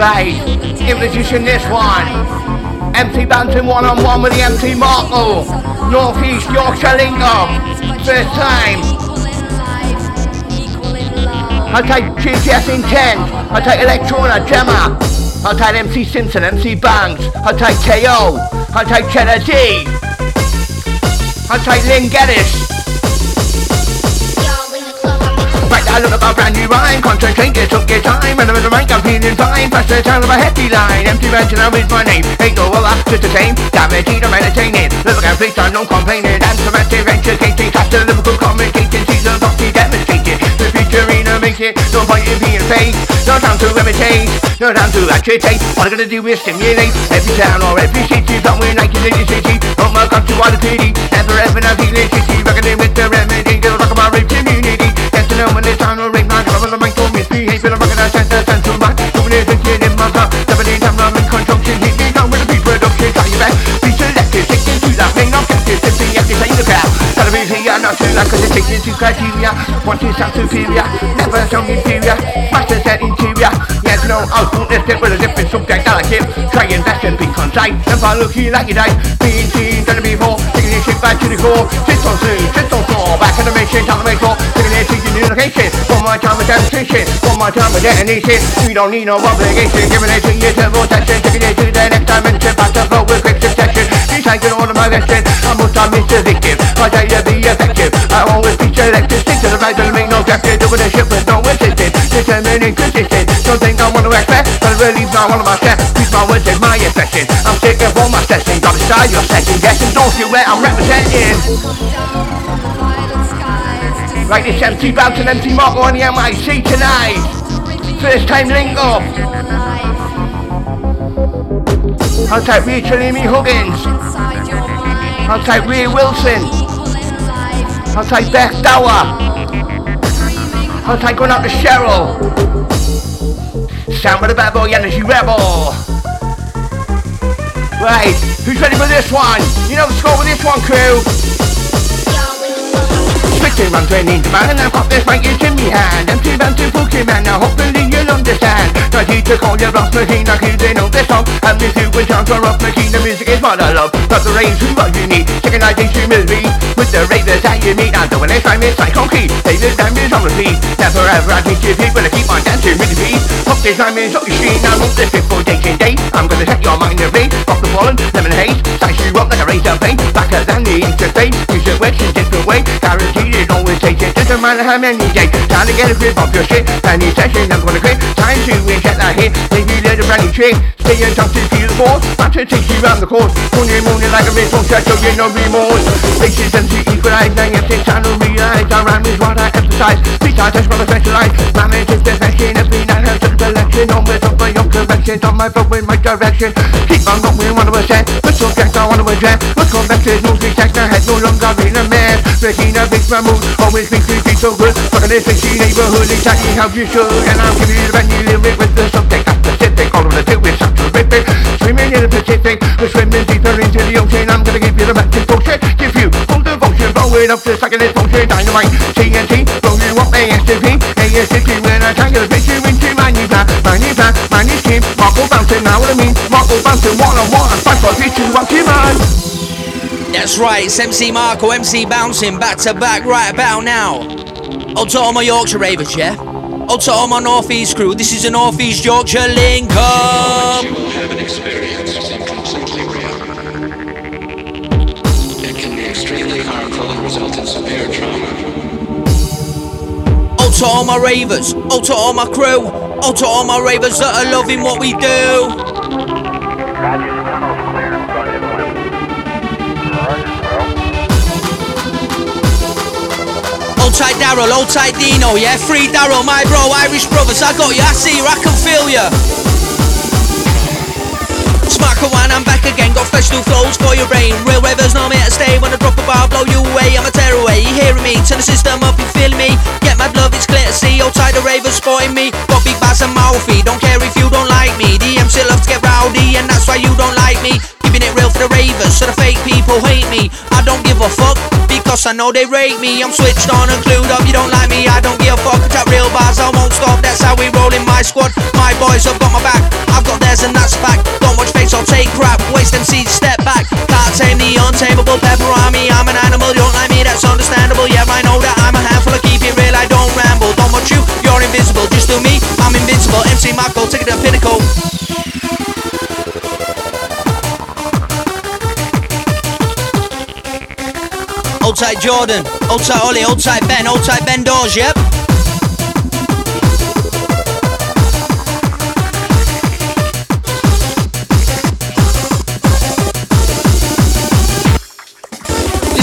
Right, introducing this one. MC Bantam one on one with the MC Marko. Northeast Yorkshire link up. First time. I'll take GTS Intent. I'll take Electrona, Gemma. I'll take MC Simpson, MC Banks. I'll take KO. I'll take Cheddar D. I'll take Lynn Geddes. I look about brand new rhyme. Concentrate, it took your time. And I'm in the mic, I'm feeling fine Press the sound of a hefty line. Empty mention, I with my name. Ain't no other, just the same Damage, I'm entertaining. Again, please, I'm not complaining. Antimatic, educating. Catch the Liverpool commentating Season property demonstrating. The future in a make it No point in being fake. No time to imitate. No time to agitate. All I'm gonna do is stimulate Every town or every city. Somewhere in 1980 city Oh my country, what a pity. Never ever not feeling city Reckoning with the remedy. Gonna rock my rave community To know to ring my Cover the mic for misbehave Feel I'm rocking that center, center mic Moving it thinking in my car 17 time I'm in conjunction Hit me down with a beat production Try your best Be selective Sticking to that main objective Simply activate the crowd be here, not too loud Cause it's taking to criteria. Want to sound superior? Never sound inferior. Master set interior. Yes, no, Let's get with a different subject. I like it. Try and best and be concise Never looking like you die Being seen, done it before Taking this shit back to the core. Sit on soon, sit on floor. Back in the mission, time to make sure To location One more time with demonstration One more time with detonation We don't need no obligation. Giving it to you turbo section Taking it to the next dimension. Back to go with quick succession. You all of my action I must have missed the victim I tell you be effective. I always be selective Stick to the right and make no gesture Doing the shit with no assistance Determined consistent. Don't think I want to expect But really not one of my steps Use my words in my expression I'm sick of all my sessions. Got to start your second guessing Don't feel where I'm representing Right, it's MC Bounce and MC Marko on the MIC tonight. First time link up. Take Rachel Amy Huggins. Take Ray Wilson. Take Beth Dower. Take one out to Cheryl. Sound with the bad boy energy rebel. Right, who's ready for this one? You know the score with this one, crew. Switching round training man I've got this mic in me hand Empty bound to Pokemon Now hopefully you'll understand I need to call your machine I hear they know this song And you will chant for rough machine The music is what I love But the range is what you need Synchronization with me With the ravers that you meet And the one next time it's like concrete David time is on repeat Never ever I teach you people to keep on dancing with the beat. Pop this time is up your screen I want this before day and day. I'm gonna set your mind ablaze Rock the pollen, lemon haze Slice you up like a razor blade. Blacker than the interface Music works in different way Guaranteed it always takes it Doesn't matter how many days Time to get a grip of your shit Any session I'm gonna quit Time to inject that hit Maybe a little brand new trick Stay on top to the force About to take you round the course Morning, morning like a ritual set So you no remorse Faces empty equalize Now you think time to realize Our rhyme is what I emphasize Beat I touch I specialize Manage is perfection Every night has a selection On with of my own corrections On my foot with my direction Keep on going 100% The subject I wanna address Moves reject I had no a Breaking a big my mood Always makes me feel so good. Fucking this fishy neighborhood Exactly how you should. And I'll give you the new lyric With. The subject that's specific All of the two is such terrific Swimming in the Pacific We're swimming deeper into the ocean. I'm gonna give you the magic potion Give you full devotion. Blow it up to second this potion Dynamite TNT Blow you up ASAP ASAP when I try to fit you into my new plan My new plan My new scheme Marko bouncing Now what I mean? Marko bouncing One on one Five, four, three, two, one, two, man That's right, it's MC Marko, MC Bouncing, back to back right about now. To all my Yorkshire ravers, yeah? To all my North East crew, this is a North East Yorkshire link up. You to all my ravers, to all my crew, to all my ravers that are loving what we do. Daryl, hold tight Dino, yeah? Free Daryl, my bro, Irish brothers, I got you, I see you, I can feel you. Smack a one, I'm back again, got fresh new flows for your brain. Real ravers know me to stay, when I drop a bar, blow you away, I'm a tear away. You hearing me? Turn the system up, you feel me? Get my blood, it's clear to see, hold tight the ravers sporting me. Got big bass and mouthy, don't care if you don't like me. The MC loves to get rowdy, and that's why you don't like me. Keeping it real for the ravers, so the fake people hate me. I don't give a fuck. Because I know they rate me, I'm switched on and clued up. You don't like me, I don't give a fuck. Chat real bars, I won't stop. That's how we roll in my squad. My boys have got my back. I've got theirs and that's fact. Don't watch face, I'll take crap. Waste MC, step back. Can't tame the untamable pepper army. I'm an animal, you don't like me, that's understandable. Yeah, I know that I'm a handful, I keep it real, I don't ramble. Don't watch you, you're invisible. Just do me, I'm invincible. MC Marko, take it to the pinnacle. Old tight Jordan, old tight Ollie, old tight Ben, old tight Ben Dawes, yep.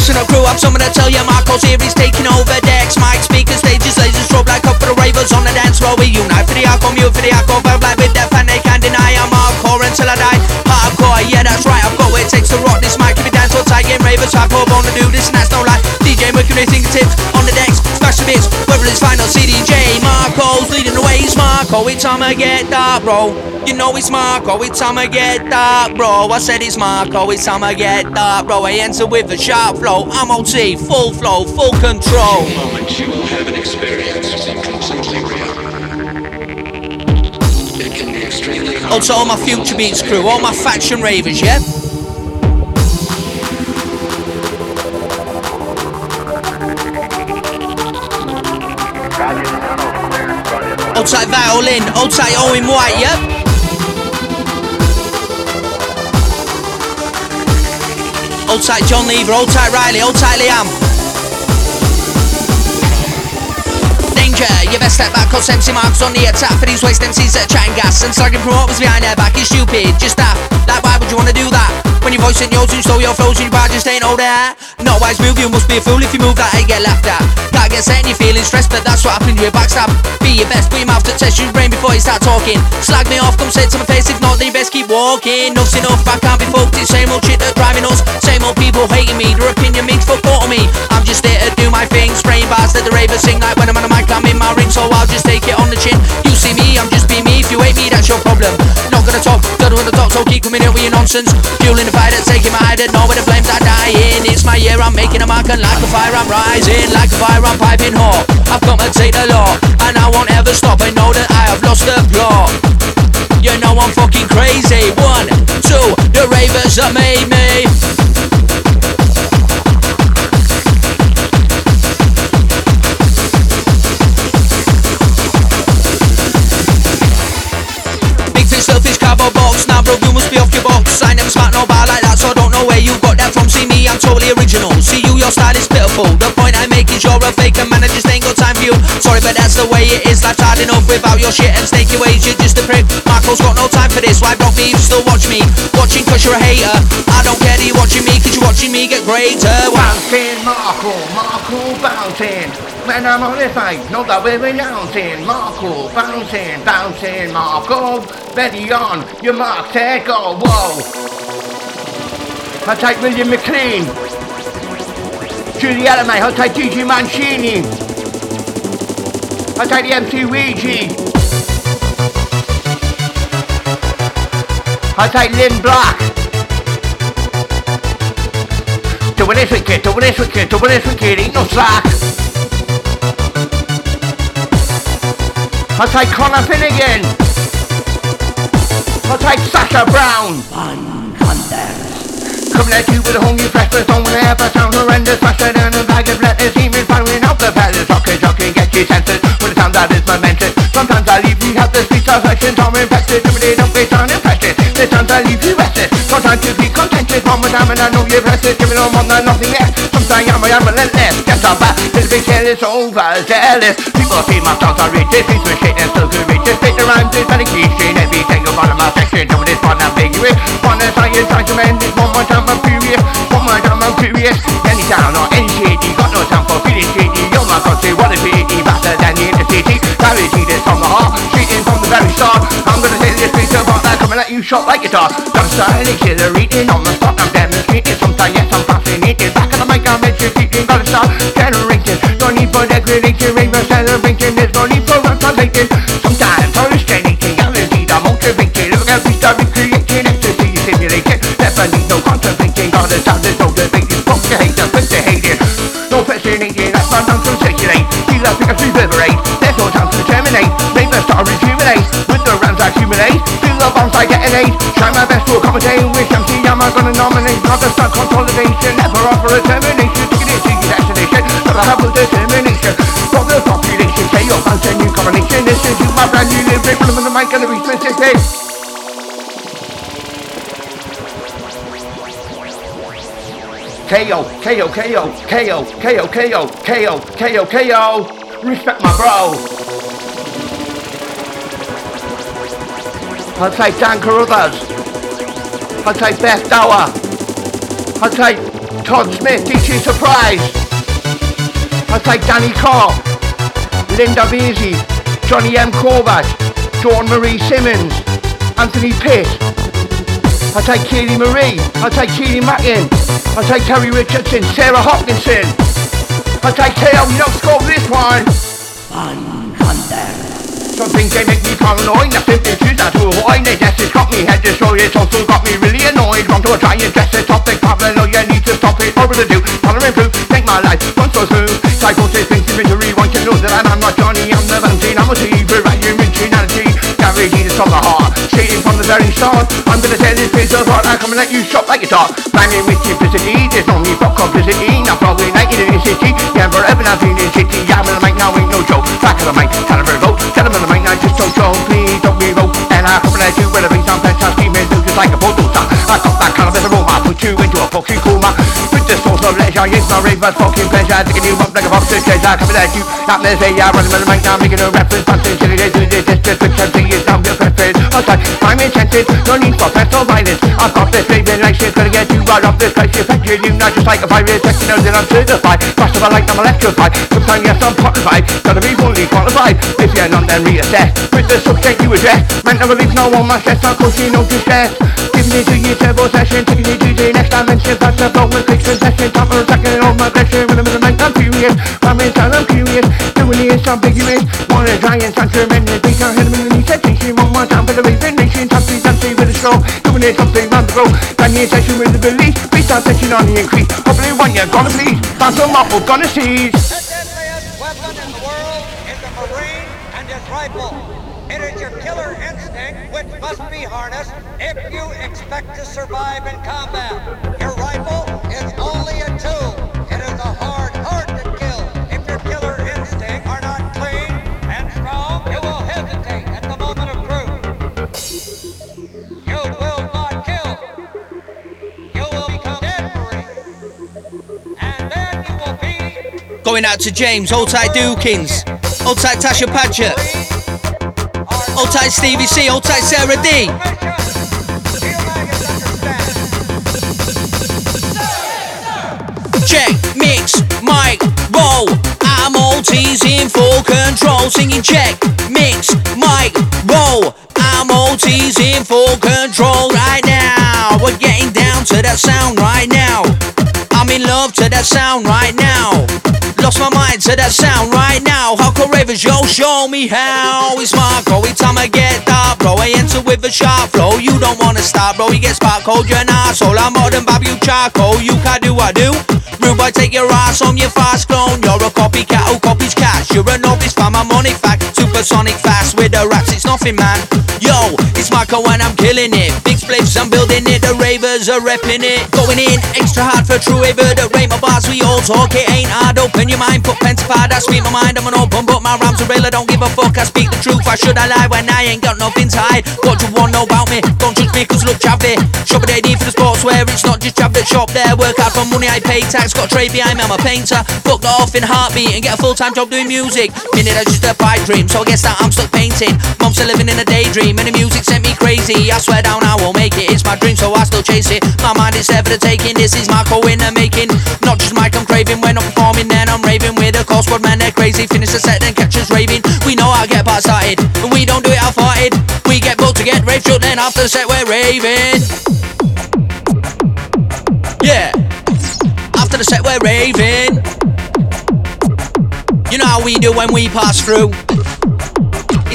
Up, crew up, someone to tell you Marko's here, he's taking over decks. Mic speakers, stages, lasers, strobe like up for the ravers on the dance floor. We unite for the hardcore, mute for the hardcore, vibe like with death, and they can't deny I'm hardcore until I die. Hardcore, yeah, that's right, I've got what it takes to rock this mic. Keep it down so tight, getting ravers, hardcore, born to do this, and that's no lie. DJ Mercury fingertips on the decks, smash the bits, whether it's final CDJ. Marko's leading the way, it's Marko, it's to get that, bro. You know it's Marko, it's time to get that, bro. I said it's Marko, it's time to get that, bro. I enter with a sharp flow, I'm OT, full flow, full control. In a moment, you will have an experience completely real. It can be extremely hard. Also, all my future beats crew, all my faction ravers, yeah? Tight violin, tight Owen White, yep. Old tight John Lever, old tight Riley, old tight Liam. Danger, you best step back, cause MC Mark's on the attack for these waste MCs that are chatting gas and slagging promoters behind their back is stupid, just that. Like, why would you wanna do that? When your voice and yours and slow your flows and your bar just ain't all that. Not wise move, you must be a fool if you move that and get laughed at. Can't get set and you're feeling stressed, but that's what happens with your backstab. Be your best, put your mouth to test your brain before you start talking. Slag me off, come say to my face, if not, then you best keep walking. Enough's enough, I can't be fucked, it's same old shit that's driving us. Same old people hating me, their opinion means fuck all to me. I'm just there to do my thing, spraying bars that the ravers sing like when I'm on the mic, I'm in my ring, so I'll just take it on the chin. You see me, I'm just being if you hate me, that's your problem. Not gonna talk, don't the talk, so keep coming in with your nonsense. Fueling the fire that's taking my head, and know where the flames are dying. It's my year, I'm making a mark, and like a fire, I'm rising. Like a fire, I'm piping hot. I've got to take the law, and I won't ever stop. I know that I have lost the plot. You know I'm fucking crazy. One, two, the ravers that made me. Box. Now, bro, you must be off your box. I never smart no the way it is. Life's hard enough without your shit and snaky ways. You're just a prick. Marko's got no time for this. Why block me? You still watch me. Watching cause you're a hater. I don't care that you're watching me, cause you're watching me get greater. Bouncing Marko, Marko bouncing. When I'm on this side, know that we're announcing. Marko bouncing, bouncing, Marko. Ready on, your mark, there go, whoa. I take William McLean. Julie Alamay, I'll take Gigi Mancini. I'll take the MC Ouija. I'll take Lynn Black. Doing this wicked, doing this wicked, doing this wicked, ain't no slack. I'll take Connor Finnegan. I'll take Sasha Brown. Coming at you with a whole new don't wanna ever sound horrendous. Faster than a bag of letters, demons firing out the palace. Your senses. When it sounds that is momentous. Sometimes I leave you helpless, these affections are infected. But they don't face on impressive. There's times I leave you restless. Sometimes you be contentious, one more time and I know you're restless. Giving on more than nothing less. Sometimes I'm, I'm relentless. Yes, I'm back. Little bit careless, overzealous. People see my thoughts are rigid. Piece of shit and still good riches. Spit the rhymes, it's very cliche. Every single one of my section. Doing this one ambiguous. One of science, trying to mend this one more time. I'm furious. One more time, I'm furious. Any town or any city, got no time for feeling shitty. You're my country, what a. Better than the inner. Clarity this from the heart. Shooting from the very start. I'm gonna say this piece about that. Coming at you shot like a dart. I'm styling, exhilarating on the spot. I'm demonstrating. Sometimes, yes, I'm fascinated. Back on the mic, I'm educating. Gotta start I can reverberate. There's no time to terminate. Rainbow star rejuvenate. With the rounds I accumulate. Feel the bombs I get To accommodate with MC, I'm gonna nominate. Not to start consolidation. Never offer a termination. Taking it to your destination But I have a determination. For the population Say your fans and new combination. This is my brand new lyric From the mic gonna be specific KO, KO, KO, KO, KO, KO, KO, KO, KO. Respect my bro. I'll take Dan Carruthers. I'll take Beth Dower. I'll take Todd Smith, DT Surprise. I'll take Danny Carr. Linda Beasy. Johnny M. Corbett. Dawn Marie Simmons. Anthony Pitt. I'll take Keely Marie. I'll take Keely Mackin. I'll take Terry Richardson. Sarah Hopkinson. I'll take Teo. You don't score this one. Some things they make me paranoid, nothing to choose that to avoid They just has got me head destroyed, it's also got me really annoyed Want to try and dress the topic, you need to stop it Over the do, follow improve, make my life run so smooth Psychosis, things in misery, want to know that I'm not Johnny, from the heart, straight from the very start. I'm gonna tell this piece of heart, I come and let you shop like a dog Banging with simplicity, there's no need for complicity. Now probably naked in the city, never ever not in the city. Yeah, I'm in the mic now, ain't no joke. Back of the mic, tell them vote, tell them the mic now, just don't show Please don't be vote, and I come and let you it's on fantastic, man, do just like a bulldozer. I got that kind of better room, put you into a fucking coma Of leisure, yes, my rave, fucking pleasure. Digging you up like a box of treasure, coming at you Not let's say, running with the mic now, making a reference Passing silly days, doing this, this, this, pretend thing is down your preference. Outside, I'm enchanted, no need for personal violence. I've got this raving like shit, gonna get you right off this place. Infected you, not just like a virus, checking out that I'm certified. Fast of a light, I'm electrified. Sometimes, yes, I'm qualified Gotta be fully qualified. If you're not, then reassess. With the subject you address Man, never leave no one, my stress, not causing no distress. Giving me to your turbo session, taking dimensions That's a with fiction session Top of the second on my aggression Rhythm of the mind, I'm furious. Promise that I'm curious. Dually it's ambiguous Wanna try and structure Men. And think I'm hidden in the sensation One more time for the raven nation Top three, top three with a slow Doing it something on the road. Got the intention with the belief? Based on session on the increase. Hopefully one you're gonna please Found some awful gonna seize The deadliest weapon in the world is the marine and his rifle it is your killer instinct which must be harnessed if you expect to survive in combat. Your rifle is only a tool. It is a hard heart to kill. If your killer instincts are not clean and strong, you will hesitate at the moment of truth. You will not kill. You will become dead free. And then you will be Going out to James, Old Tight Dukins, Old Tight Tasha Padgett, Old Tight Stevie C, Old Tight Sarah D. Check, mix, mic, roll. I'm all in full control. Singing check, mix, mic, roll. I'm all in full control right now. We're getting down to that sound right now. I'm in love to that sound right now. Lost my mind to that sound right now. Hardcore ravers, yo, show me how. It's Marko, every time I get dark, bro. I enter with a sharp flow. You don't wanna stop, bro. You get spark cold, you're an asshole. I'm more than Bob, you charcoal. You can do, I do. Rude boy, take your ass on your fast clone. You're a copycat oh, who copies cash. You're a novice fan, my money fact. Supersonic fast with the raps, it's nothing, man. Yo, it's Marko and I'm killing it. Big spliffs, I'm building it. The ravers are repping it. Going in extra hard for true. That rate my bars, we all talk. It ain't hard. Open your mind, put pen to pad. I speak my mind, I'm an open book. My rhymes are real, I don't give a fuck. I speak the truth. Why should I lie when I ain't got nothing to hide? What you want know about me? Don't judge me, cause look, chavvy. Shop at AD for the sportswear. It's not just chav that shop there. Work hard for money, I pay tax. Got a trade behind me, I'm a painter. Fuck off in heartbeat and get a full time job doing music. Minute, that's just a pipe dream. So I guess that I'm stuck painting. Mom's still living in a daydream, and the music sent me crazy. I swear down, I won't make it. It's my dream, so I still chase it. My mind is the taking. This is my Marko in the making. Not just Mike, I'm craving. When I'm performing, then I'm raving with a call squad man. They're crazy. Finish the set, then catch us raving. We know to get part started, and we don't do it half-hearted. We get booked to get rave shut, then after the set we're raving. Yeah. After the set we're raving. You know how we do when we pass through.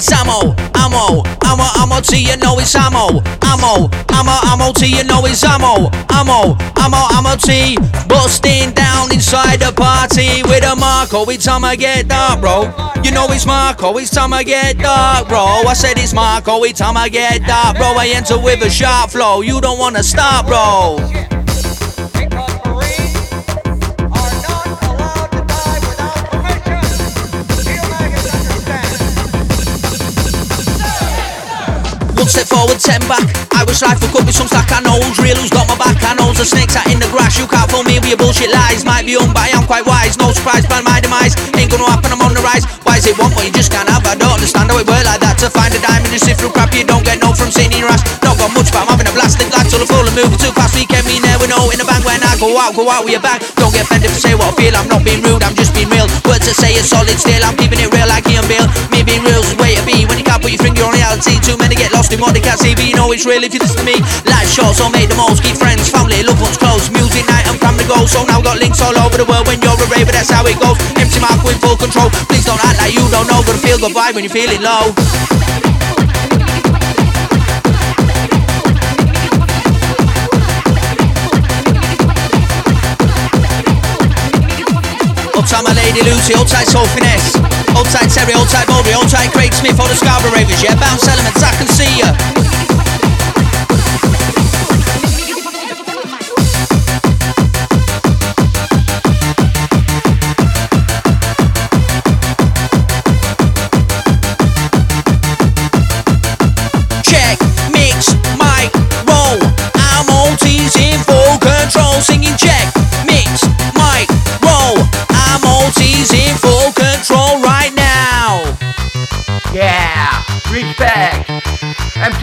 It's ammo, ammo, ammo, ammo T, you know it's ammo, ammo, ammo, ammo T, you know it's ammo, ammo, ammo, ammo T. Busting down inside the party with a Marko, it's time I get dark, bro. You know it's Marko, it's time I get dark, bro. I said it's Marko, it's time I get dark, bro. I enter with a sharp flow, you don't wanna stop, bro. Step forward, ten back. I was rifle cut with some stack. I know who's real, who's got my back. I know the snakes out in the grass. You can't fool me with your bullshit lies. Might be young, but I am quite wise. No surprise, plan my demise. Ain't gonna happen, I'm on the rise. Why is it one, but you just can't have? I don't understand how it work like that. To find a diamond and sift through crap, you don't get no from in your ass. Not got much, but I'm having a blast. Think like till the full and moving too fast. We kept me there with no in the bang when I go out, go out with your bang. Don't get offended to say what I feel. I'm not being rude, I'm just being real. Words to say are solid still. I'm keeping it real like Ian Bill. Me being real get lost they can't see, but you know it's real if you listen to me. Life short, so make the most. Keep friends, family, loved ones close. Music night and family goals. So now got links all over the world when you're a raver. That's how it goes. Empty Marko in full control. Please don't act like you don't know. Gotta feel good vibe when you're feeling low. Upside my lady Lucy, upside Soul Finesse Upside Terry, old tight Mulberry, tight Craig Smith the Scarborough Ravens. Yeah, bounce elements, I can see ya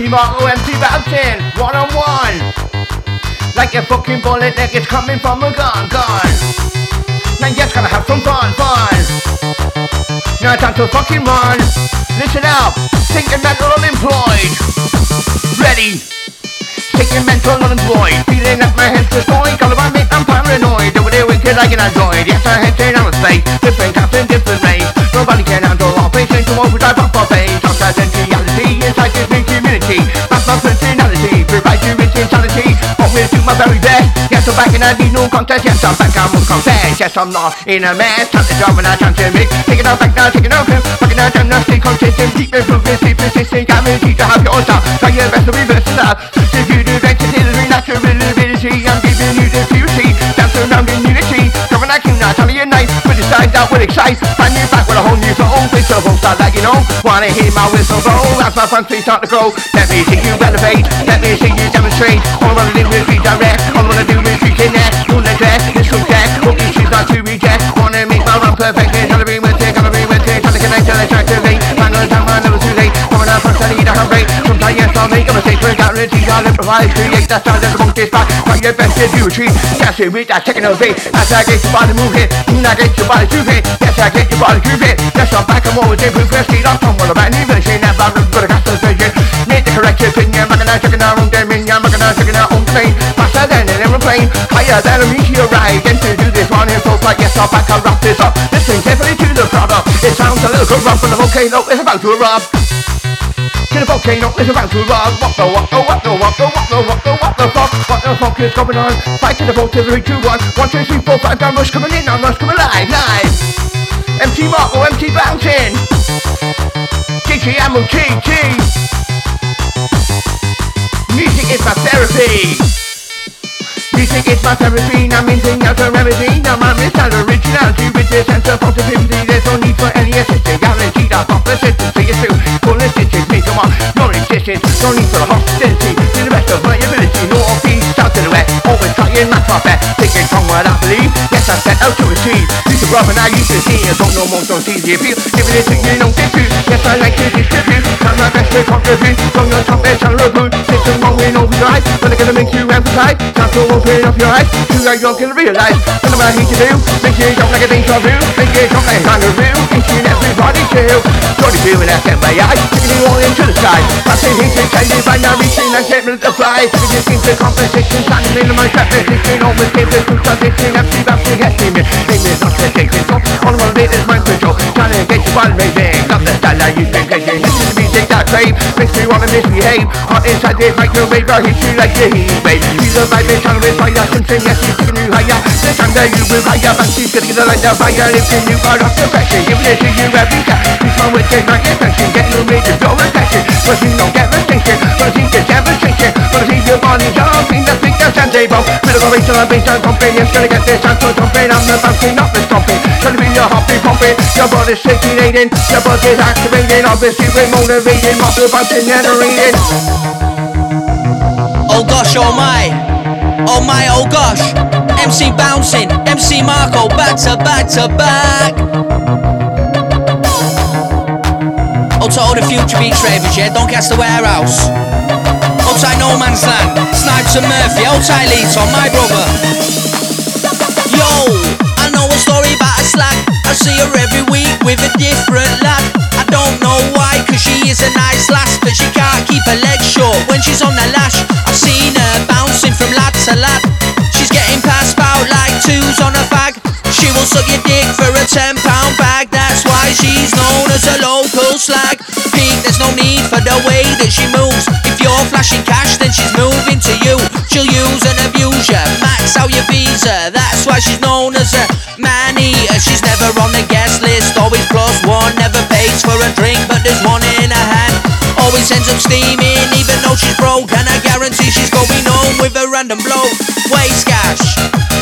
Marko, empty bouncing, one on one. Like a fucking bullet that is coming from a gun, gun. Now just gotta have some fun, fun. Now it's time to fucking run. Listen up, thinking mental unemployed. Ready. Thinking mental unemployed. Feeling that my head's destroyed. Call my mate, I'm paranoid. Do it wicked like an android. Yes, I had to know space. Different types and different race. Nobody can handle all patients to overdrive my personality. Provide you with. Want me to my very best. Yes, I'm back and I need no contest. Yes, I'm back, I'm confess. Yes, I'm not in a mess. Time to jump and I time to mix. Taking out back now, taking out him. Fucking out, I'm not stay consistent. Keep improving, stay persistent. Guaranteed to have your time. Try your best to reverse the love. If you do versatility, natural ability. I'm giving you the beauty. Dance around in unity. At you now, tell me side out with excite. Find you back with a whole new soul. Face of start you know. Wanna hear my whistle blow? As my feet start to grow. Let me see you elevate. Let me see you demonstrate. All I wanna do is redirect. All I wanna do is reconnect. You'll neglect. This will get. Hope you choose not to reject. Wanna make my run perfect. Gotta be with it. Gotta be with it. Trying to connect till it's activate. Find the time I never too late. Coming up from study to rate. Sometimes yes, I'll make a mistake. But guaranteed Create that style that won't this back. Try your best to do a treat. That's it with that of eight. As I get your body moving. Mm, you not get your body moving. Yes, I get your body grooving. Yes, I'm back. I'm always to press it. I'm somewhere about new version. That I'm gonna cast the vision. Make the correct opinion. I'm gonna check it out on dominion. I'm gonna check it out on domain. Faster than an aeroplane. Higher than a meteorite. And to do this one in full flight. Yes, I'm back. I'll wrap this up. Listen carefully to the product. It sounds a little corrupt, but the volcano is about to erupt. To the volcano is about to erupt. What the what the what the what the what the what the what the fuck? What the fuck is going on? Fight to the vote to three, two, one. One, two, three, four, five. Down rush coming in. Down rush coming live, live. MT Marko, MT bouncing. GG Ammo, GG. Music is my therapy. Music is my therapy, I'm missing out a remedy Now my missile originality with this sense of positivity There's no need for any assistance, guaranteed I'll pop consistency It's true, full assistance, me come on. Your existence, no need for hostility To the best of my ability, north, east, south to the west Always trying my top best, thinking strong what I believe Yes, I set out to achieve Used to rough and I used to see. I don't know more, don't see the appeal Giving it to you, don't dispute Yes, I like to distribute Try my best to contribute From your top edge, I'll reboot System wrong in overdrive But I'm gonna make you emphasize Time to open up your eyes. You are and realize What am I here to do? Make you jump like a deja vu Make you jump like a kangaroo Teaching everybody to Johnny B with SMAI Taking you all into the sky. Passing heat and changing by now. Reaching and getting the fly. Taking you into competition Standing in. My trap Position always give the truth Transition empty bouncing at me Name is not the take All I want to do is mind control Trying to get you body raving Love the style that you think Cause you to fame Makes me wanna misbehave. Hot inside this microwave I hit you like the heat wave She's a vibe, bitch, on the fire Something, yes, she's taking you higher. The time that you will higher But she's gonna get the light of fire. Lifting you out of depression Giving it to you every time. She's my wicked, my attention Getting you made to your attention But she don't get attention But she just devastation But see your body jumping The big dance and table. Middle of on a bass and pumping It's gonna get this chance to jumping. I'm the bouncing, not the stomping. Gonna be your heartbeat pumping. Your body's circulating Your body's activating. Obviously we're motivating Muscle bouncing, generating Oh gosh, oh my. Oh my, oh gosh. MC bouncing, MC Marko, back to back to back. Oh, to all the future beach ravers, yeah, don't cast the warehouse. Oh, tight no man's land, Snipes and Murphy, oh, tight Leeton, my brother. Yo, I know a story about a slag. I see her every week with a different lad. Don't know why, cause she is a nice lass, but she can't keep her legs short when she's on the lash. I've seen her bouncing from lad to lad. She's getting passed out like twos on a fag. She will suck your dick for a ten pound bag. That's why she's known as a local slag. Pete, there's no need for the way that she moves. If you're flashing cash, then she's moving to you. She'll use and abuse you, max out your visa. That's why she's known as a man eater. She's never on the guest list, always plus one. Never pays for a drink, but there's one in her hand. Always ends up steaming, even though she's broke. And I guarantee she's going home with a random blow. Waste cash,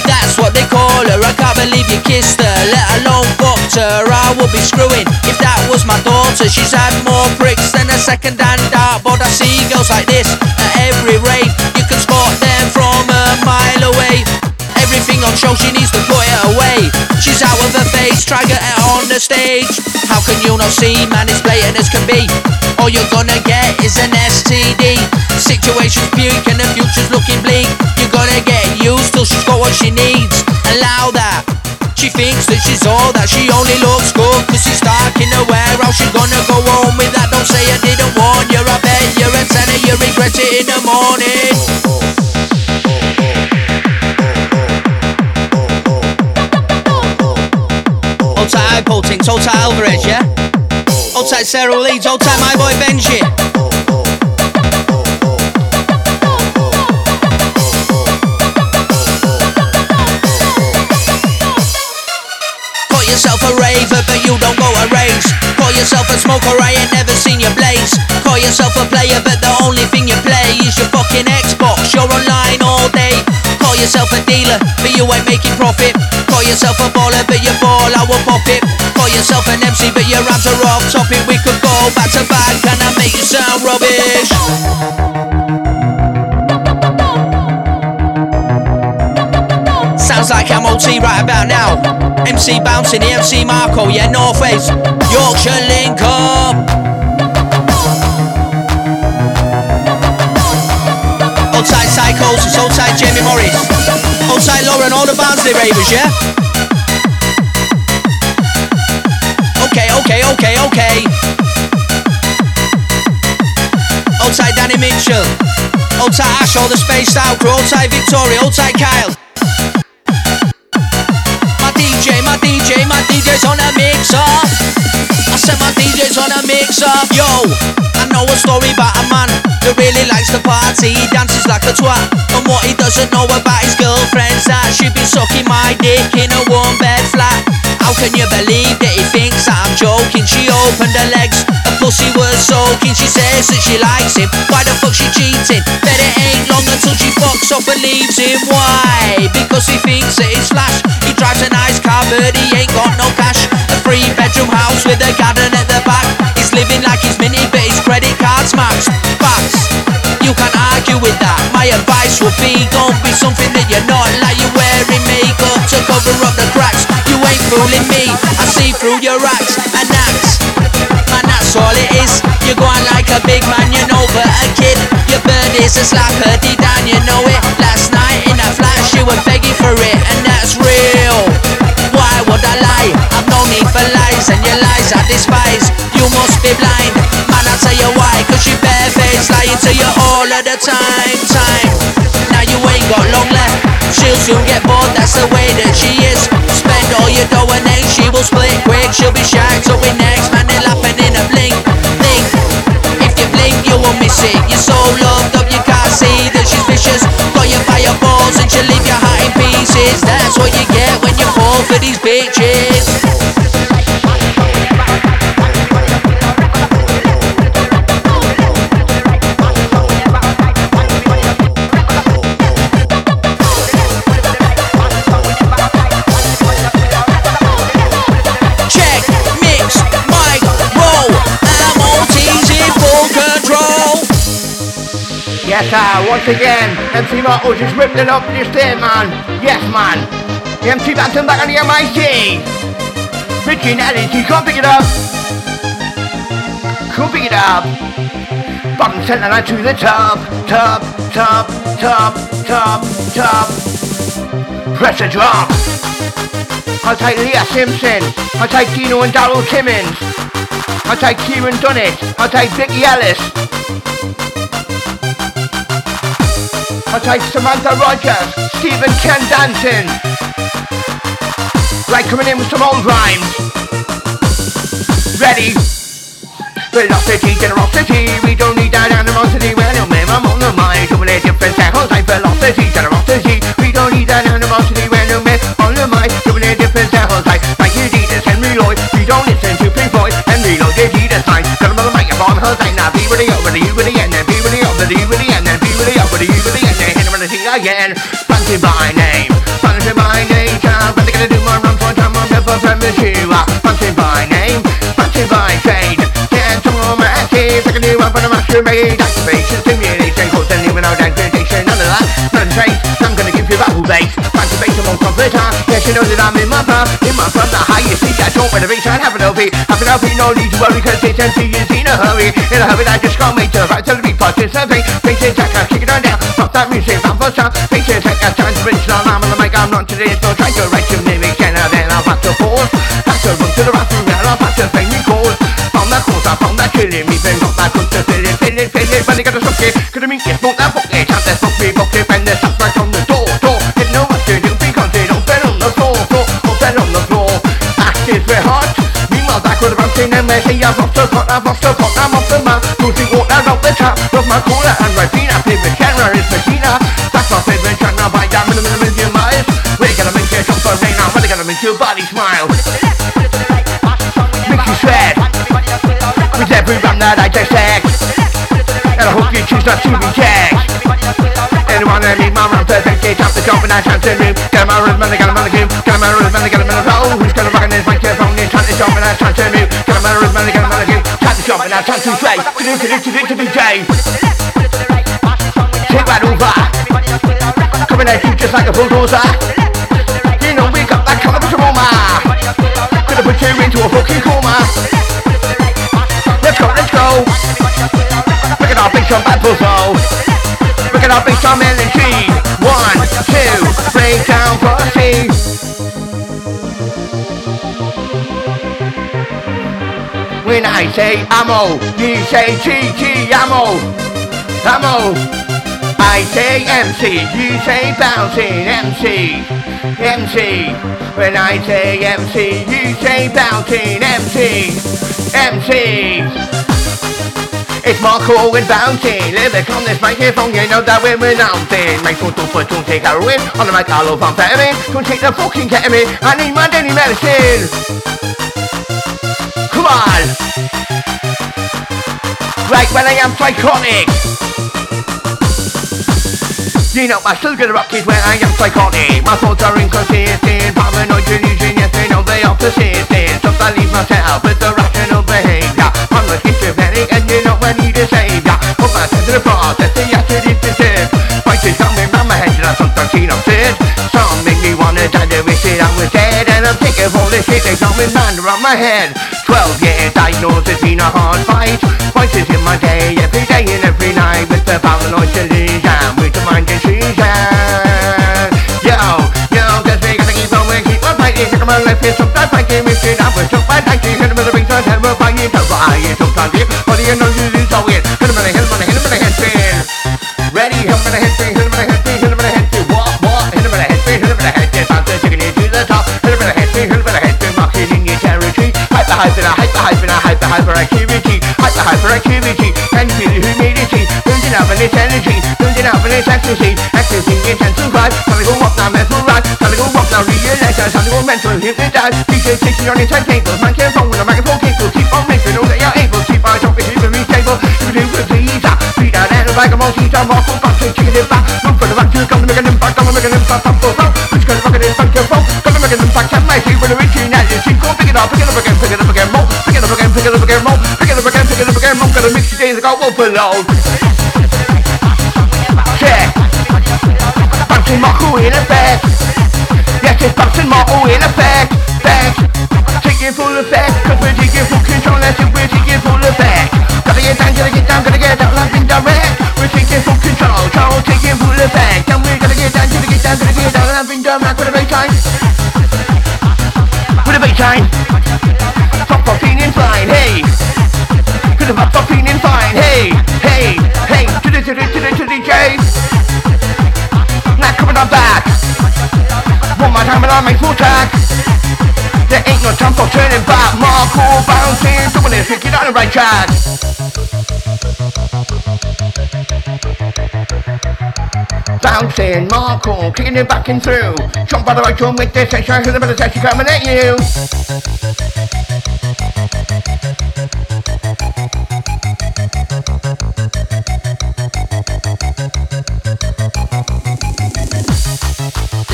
that's what they call her. I can't believe you kissed her, let alone fucked her. I would be screwing if that was my daughter. She's had more pricks than a second hand dartboard. I see girls like this at every rave. You can spot them from a mile away. Everything on show, she needs to She's out of her face, try get her on the stage. How can you not see, man? It's blatant as can be. All you're gonna get is an STD. Situation's puke and the future's looking bleak. You're gonna get used till she's got what she needs. Allow that. She thinks that she's all that she only looks good Cause she's stuck in the warehouse She's gonna go home with that Don't say I didn't warn you I bet you're a tenor You regret it in the morning Hold tight Tinks, hold tight Alvarez, yeah? Hold tight Sarah Leeds, hold tight my boy Benji Call yourself a raver, but you don't go a race. Call yourself a smoker, I ain't never seen you blaze. Call yourself a player, but the only thing you play is your fucking Xbox. You're online all day. Call yourself a dealer, but you ain't making profit. Yourself a baller, but you ball, I will pop it. Call yourself an MC, but your raps are off topic. We could go back to back, and I make you sound rubbish. Sounds like I'm OT right about now. MC bouncing, the MC Marko, yeah, North Face. Yorkshire link up. Hold tight Psychosis, hold tight Jamie Morris. Hold tight Lauren, all the Barnsley Ravers, yeah? Okay, okay, okay, okay. Tight Danny Mitchell. Tight Ash, all the spaced out crew. Hold Victoria, tight Kyle. My DJ, my DJ, my DJ's on a mixer. I said my DJ's on a mixer. Yo, I know a story about a man party. He dances like a twat. And what he doesn't know about his girlfriend's that she be sucking my dick in a one bed flat. How can you believe that he thinks that I'm joking? She opened her legs, her pussy was soaking. She says that she likes him. Why the fuck she cheating? Bet it ain't long until she fucks off and leaves him. Why? Because he thinks that he's flash. He drives a nice car, but he ain't got no cash. A three bedroom house with a garden at the advice be don't be something that you're not. Like you're wearing makeup to cover up the cracks. You ain't fooling me. I see through your acts and acts. Man, that's all it is. You're going like a big man, you know, but a kid. Your bird is a slapper, down, you know it. Last night in a flash, you were begging for it, and that's real. Why would I lie? I've no need for lies, and your lies I despise. You must be blind, man. I'll tell you why, cause you barefaced lying to you all of the time. Time got long left. She'll soon get bored, that's the way that she is. Spend all your dough and then she will split quick. She'll be shy so we next, man, it laughing in a blink. Blink. If you blink, you won't miss it. You're so loved up, you can't see that she's vicious. Got your fireballs and she'll leave your heart in pieces. That's what you get when you fall for these bitches. Again, MC Martin just ripped it up this day, man. Yes, man. The MC Bantam back on the MIC. Originality, can't pick it up. Can't pick it up. Bottom center line to the top, top, top, top, top, top. Press the drop. I'll take Leah Simpson. I'll take Dino and Darryl Timmins. I'll take Kieran Dunnett. I'll take Vicky Ellis. I'll Samantha Rogers, Stephen Ken Danton. Right, coming in with some old rhymes. Ready? Velocity, generosity, we don't need that animosity. Well, I'm on the mind. Doing a different sounds like oh, velocity, generosity. We don't need that animosity. No, man, on the mind. Doing a different sounds like Mike Adidas, Henry Lloyd. We don't listen to Pink Floyd, Henry Lloyd, Adidas sign. Got him on the microphone, her thing. Now be the over the on thing again. Bunted by name, bunted by nature. But they gonna do my run for time, I'm never you. Bunted by name, bunted by trade. Can't automatic, like a new one for the made. Activation, stimulation, cause then even out degradation. None of that, none trace. I'm gonna give you bubble bass. Fancy bass along computer. Yes, you know that I'm in my path. In my front, the highest seat. I don't want to reach. I have an LP. Have an LP, no need to worry, cause it's empty. Is in a hurry. In a hurry, I just can't make to right to the beat. Participate. It, check, kick it on down. Stop that music, I'm for sound. Picture take a chance, to reach. I'm on the mic, I'm not today. So try to write your name again And then I'll have to pause. Have to run to the bathroom. then I'll have to pay me calls. Found that cause, I found that killing me. Then got that good to feel it, feel it, feel it. When they got a suck it, could have been get smoke that fuck It had that fuck me, fuck it. When they sat right on the door, door. Didn't know what to do because they don't fit on the floor, floor. Don't fit on the floor. Act is very hot. Meanwhile, back with a bouncing and they say I've lost the pot, I've lost the pot, I'm off the map. Losing water off the trap Love my cooler and my feet. I play the it's. That's my favorite genre by down in a million miles. We're gonna make you jump for rain now, we're gonna make your body smile. Make you sweat with every that I dissect. And I hope you choose not to reject. Anyone that need my run perfect, get up the job and I chance to move. Get my rhythm and I got him on the game. Get my rhythm and I got him on the roll. Who's gonna rock on this microphone? And trying to jump and I chance to move. Get my rhythm and I got him on the game. Trying to jump and I chance to. To do, to do, to do, to DJ. Take that over. Coming at you just like a bulldozer. You know we got that kind of aroma. Gonna put you into a fucking coma. Let's go, let's go. At our big drum bad puzzle. At our big drum energy. One, two, break down pussy. When I say ammo, you say GG ammo. Ammo. I say MC, you say bouncing MC. MC. When I say MC, you say bouncing MC. MC. It's Marko and Bounty, lyric on this microphone, you know that we're renouncing. Make sure to don't take heroin on the mic, I'll amphetamine. Don't take the fucking ketamine, I need my daily medicine. Come on. Right when I am psychotic. You know I still get rocket when I am psychotic. My thoughts are inconsistent. Paranoid delusion, yes they know they are persistent. So I leave myself with the rational behavior. I'm not schizophrenic and you know I need a savior. Put my head to the process, the acid is deserved Voices coming round my head and I sometimes feel upset. Some make me wanna die they wish that I was dead. And I'm sick of all this shit that's coming round around my head. 12 years diagnosis been a hard fight. Voices in my will mental hypnotize DJ takes you on your turntables Man can't phone with a microphone cable. Keep on making know that you're able. Keep on jumping keeping me stable. You do with these Beat out and like a monkey Jump off full box Chicken it back Move for the back You come to make an impact Come to make an impact Pump for phone Which kind of fucking impact your phone Come to make an impact Can my see when the reaching Now you see Go pick it up Pick it up again Pick it up again More. Pick it up again Pick it up again More. Pick it up again Pick it up again More. Gotta mix your days I got overload Check Bouncing Marko in effect Yes, it's bouncing Marko in effect Taking full effect. Cause we're taking full control. That's it, we're taking full effect. Gotta get down, gotta get down, gotta get down. Like indirect We're taking full control. Control taking full effect. And we're gonna get down, gotta get down, gotta get down. Like indirect with a baseline With a baseline Fuck for feeling fine, hey. Cause I'm for feeling fine, hey. Hey, hey. To the, to the, to the, to the DJ Now coming on back. One more time and I'll make full ain't no time for turning back. Marko Bouncin Doing it, get on the right track. Bouncin, Marko, kicking it back and through. Jump by the right drum with this section Cause the better section coming at you.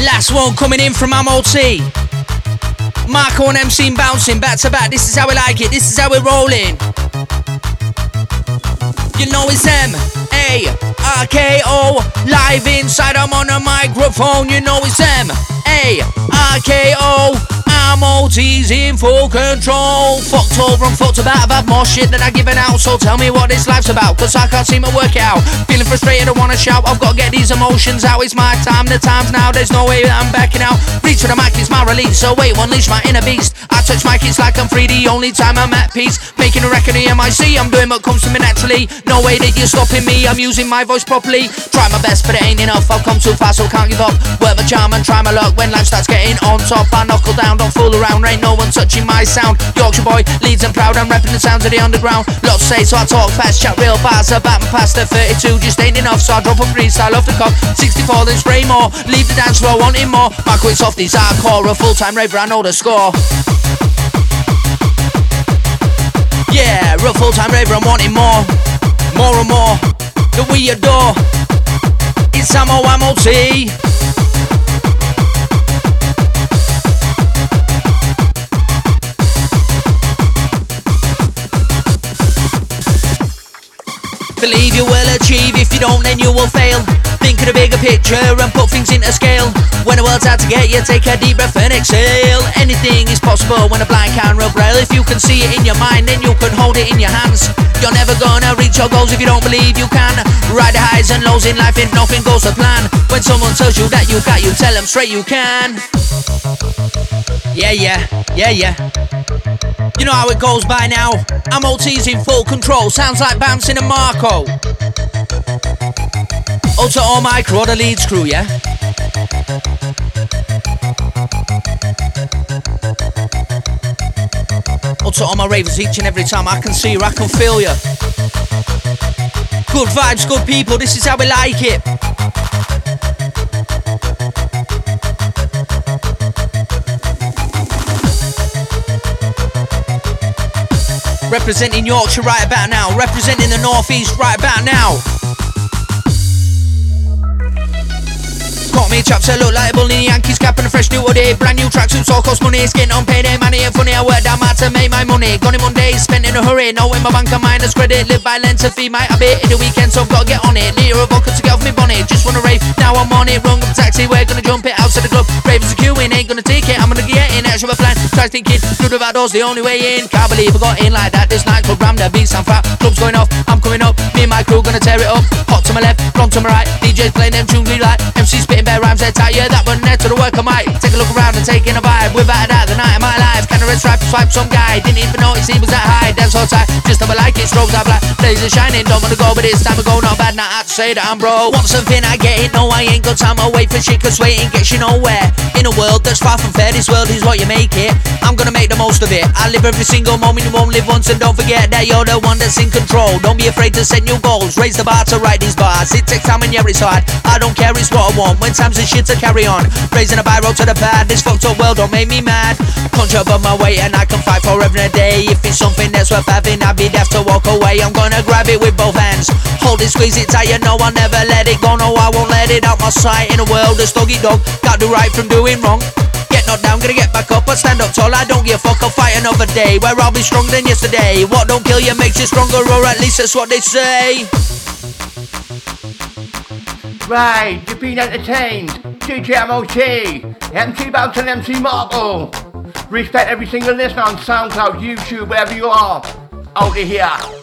Last one coming in from MOT. Marko and MC Bouncin back to back. This is how we like it. This is how we're rolling. You know it's M A R K O live inside. I'm on a microphone. You know it's M A R K O. MOT's in full control. Fucked over and fucked about. I've had more shit than I've given out. So tell me what this life's about. Cause I can't seem to work it out. Feeling frustrated, I wanna shout. I've gotta get these emotions out. It's my time, the time's now. There's no way that I'm backing out. Reach for the mic, it's my release. So wait, unleash my inner beast. I touch mic, it's like I'm free. The only time I'm at peace. Making a record in MIC. I'm doing what comes to me naturally. No way that you're stopping me. I'm using my voice properly. Try my best, but it ain't enough. I've come too far, so can't give up. Work my charm and try my luck. When life starts getting on top, I knuckle down. Don't fool around. Ain't no one touching my sound. Yorkshire boy, Leeds and proud. I'm rapping the sounds of the underground. Lots say, so I talk fast, chat real fast. About my past at 32 just ain't enough, so I drop a freestyle off the cuff. 64, then spray more. Leave the dance floor wanting more. My quits off these hardcore. A full time raver, I know the score. Yeah, real full time raver, I'm wanting more. More and more. That we adore. It's Samo MOT. Believe you will achieve, if you don't then you will fail. Think of the bigger picture and put things into scale. When the world's out to get you, take a deep breath and exhale. Anything is possible when a blind camera braille If you can see it in your mind, then you can hold it in your hands. You're never gonna reach your goals if you don't believe you can. Ride the highs and lows in life if nothing goes to plan. When someone tells you that you got, you tell them straight you can. Yeah, yeah, yeah, yeah you know how it goes by now. I'm MOT's in full control. Sounds like Bouncin a Marko. Oh, also, all micro, the lead crew, yeah? Oh, also, all my ravers each and every time I can see you, I can feel you. Good vibes, good people. This is how we like it. Representing Yorkshire right about now. Representing the Northeast right about now. Got me chaps that look like a bully Yankees cap and a fresh new hoodie Brand new tracksuits all cost money. Skin on payday money and funny I work that hard to make my money. Gone in one day, spent in a hurry. Now in my bank of minus credit Live by lens to feed my habit. In the weekend so I've gotta get on it. Liter of vodka to get off me bonnet. Just wanna rave, now I'm on it. Rung up taxi, we're gonna jump it Outside the club, ravers are queuing Ain't gonna take it, I'm gonna get in Extra of a plan, try thinking Through the back doors, the only way in. Can't believe I got in like that. This night club ram, the beats sound fat. Club's going off, I'm coming up. Me and my crew gonna tear it up. Hot to my left, front to my right. DJ's playing them tunes we like. MC spitting bare rhymes, they're Yeah, that one there to the work I might Take a look around and take in a vibe Without a doubt, the night of my life red stripe, swipe some guy Didn't even notice he was that high Dance all tight, just I like it Strobes are black Laser shining, don't wanna go, but it's time to go. Not bad, not out to say that I'm broke. Want something, I get it. No, I ain't got time. I wait for shit, cause waiting gets you nowhere. In a world that's far from fair, this world is what you make it. I'm gonna make the most of it. I live every single moment, you won't live once, and don't forget that you're the one that's in control. Don't be afraid to set new goals. Raise the bar to write these bars. It takes time and yeah, it's hard. I don't care, it's what I want. When times and shit to carry on. Raising a biro to the pad. This fucked up world don't make me mad. Punch above my weight and I can fight for every day. If it's something that's worth having, I'd be deaf to walk away. I'm gonna grab it with both hands. Hold it, squeeze it tight, you know I'll never let it go. No, I won't let it out my sight. In a world that's doggy dog, got do right from doing wrong. Get knocked down, gonna get back up and stand up tall. I don't give a fuck, I'll fight another day where I'll be stronger than yesterday. What don't kill you makes you stronger, or at least that's what they say. Right, you've been entertained. DJ MOT, MC Bounce and MC Marble. Respect every single listener on SoundCloud, YouTube, wherever you are. Out of here.